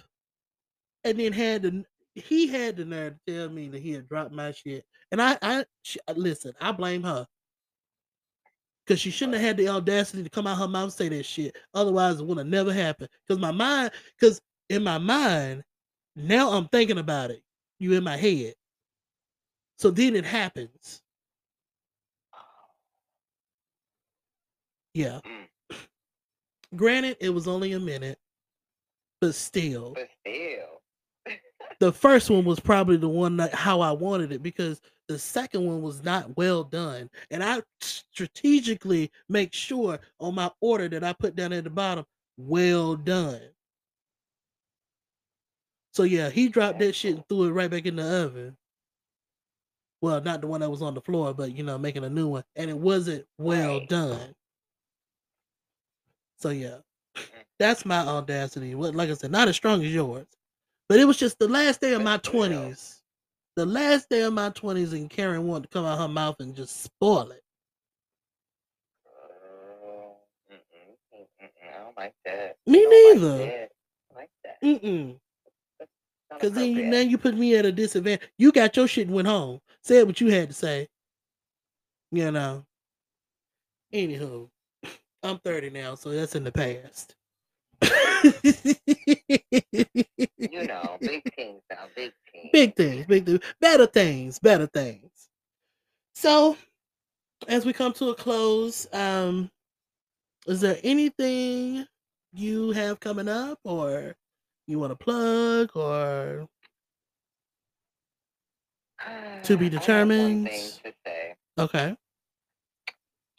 and then had the he had the nerve to tell me that he had dropped my shit. And I, I she, listen, I blame her because she shouldn't have had the audacity to come out her mouth and say that shit. Otherwise, it would have never happened. Because my mind, because in my mind, now I'm thinking about it. You in my head. So then it happens. Yeah. Mm. Granted, it was only a minute, but still. But still. The first one was probably the one that how I wanted it because the second one was not well done. And I strategically make sure on my order that I put down at the bottom, well done. So yeah, he dropped that shit and threw it right back in the oven. Well, not the one that was on the floor, but you know, making a new one. And it wasn't well Right. done. So yeah. Mm. That's my audacity. What like I said, not as strong as yours. But it was just the last day of my twenties. The last day of my twenties, and Karen wanted to come out her mouth and just spoil it. Mm-mm, mm-mm, I don't like that. Me neither. Like that. Like that. Mm-mm. Cause then you now you put me at a disadvantage. You got your shit and went home. Said what you had to say. You know. Anywho, I'm 30 now, so that's in the past. You know, big things now, big [laughs] things. big things, big things, better things, better things. So, as we come to a close, um, is there anything you have coming up, or you want to plug, or to be one determined? thing to say. okay,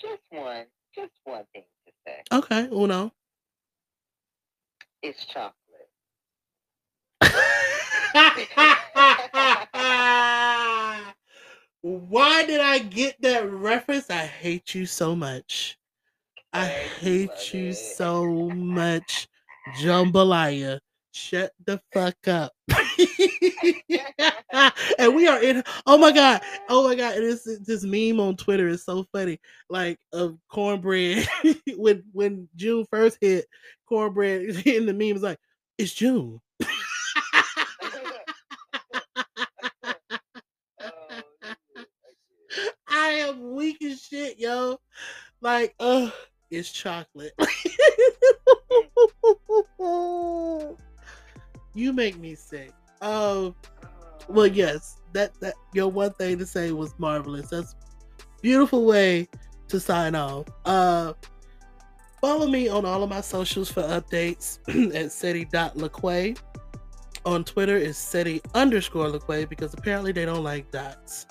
Just one. Just one thing to say. okay, Uno. It's chocolate. [laughs] Why did I get that reference? I hate you so much. I hate you so much, Jambalaya. Shut the fuck up. [laughs] [laughs] and we are in. Oh my god. Oh my god. It is this meme on Twitter is so funny. Like of cornbread [laughs] when when June first hit, cornbread in the meme is like, it's June. I am weak as shit, yo. Like, uh, it's chocolate. Make me sick. Um, well, yes, that that your one thing to say was marvelous. That's beautiful way to sign off. Uh, follow me on all of my socials for updates [clears throat] at seti.laquay. On Twitter is seti underscore laquay because apparently they don't like dots.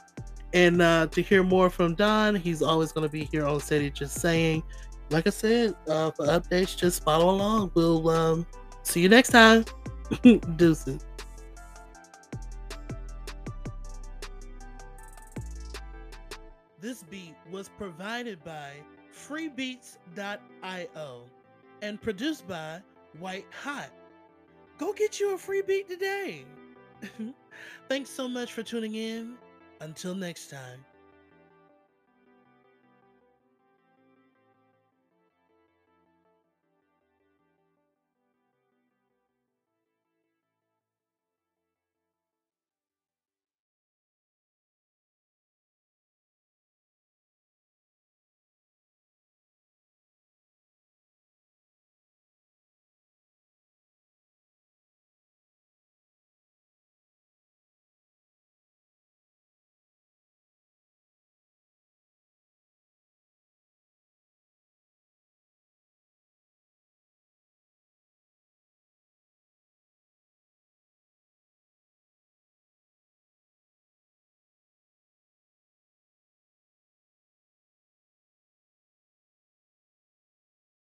And uh, to hear more from Don, he's always going to be here on Sadie Just Saying. Like I said, uh, for updates, just follow along. We'll um, see you next time. [laughs] Deuces. This beat was provided by freebeats.io and produced by White Hot. Go get you a free beat today. [laughs] Thanks so much for tuning in. Until next time.